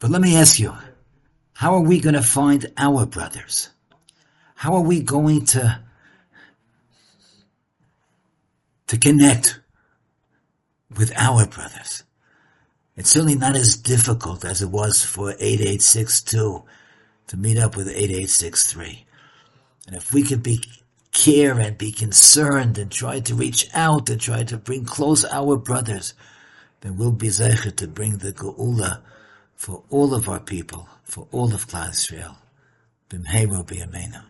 But let me ask you, how are we going to find our brothers? How are we going to to connect with our brothers? It's certainly not as difficult as it was for 8862 to meet up with 8863. And if we could be care and be concerned and try to reach out and try to bring close our brothers, then we'll be zeichet to bring the geula for all of our people, for all of Klal Israel. B'mheiro b'yameinu.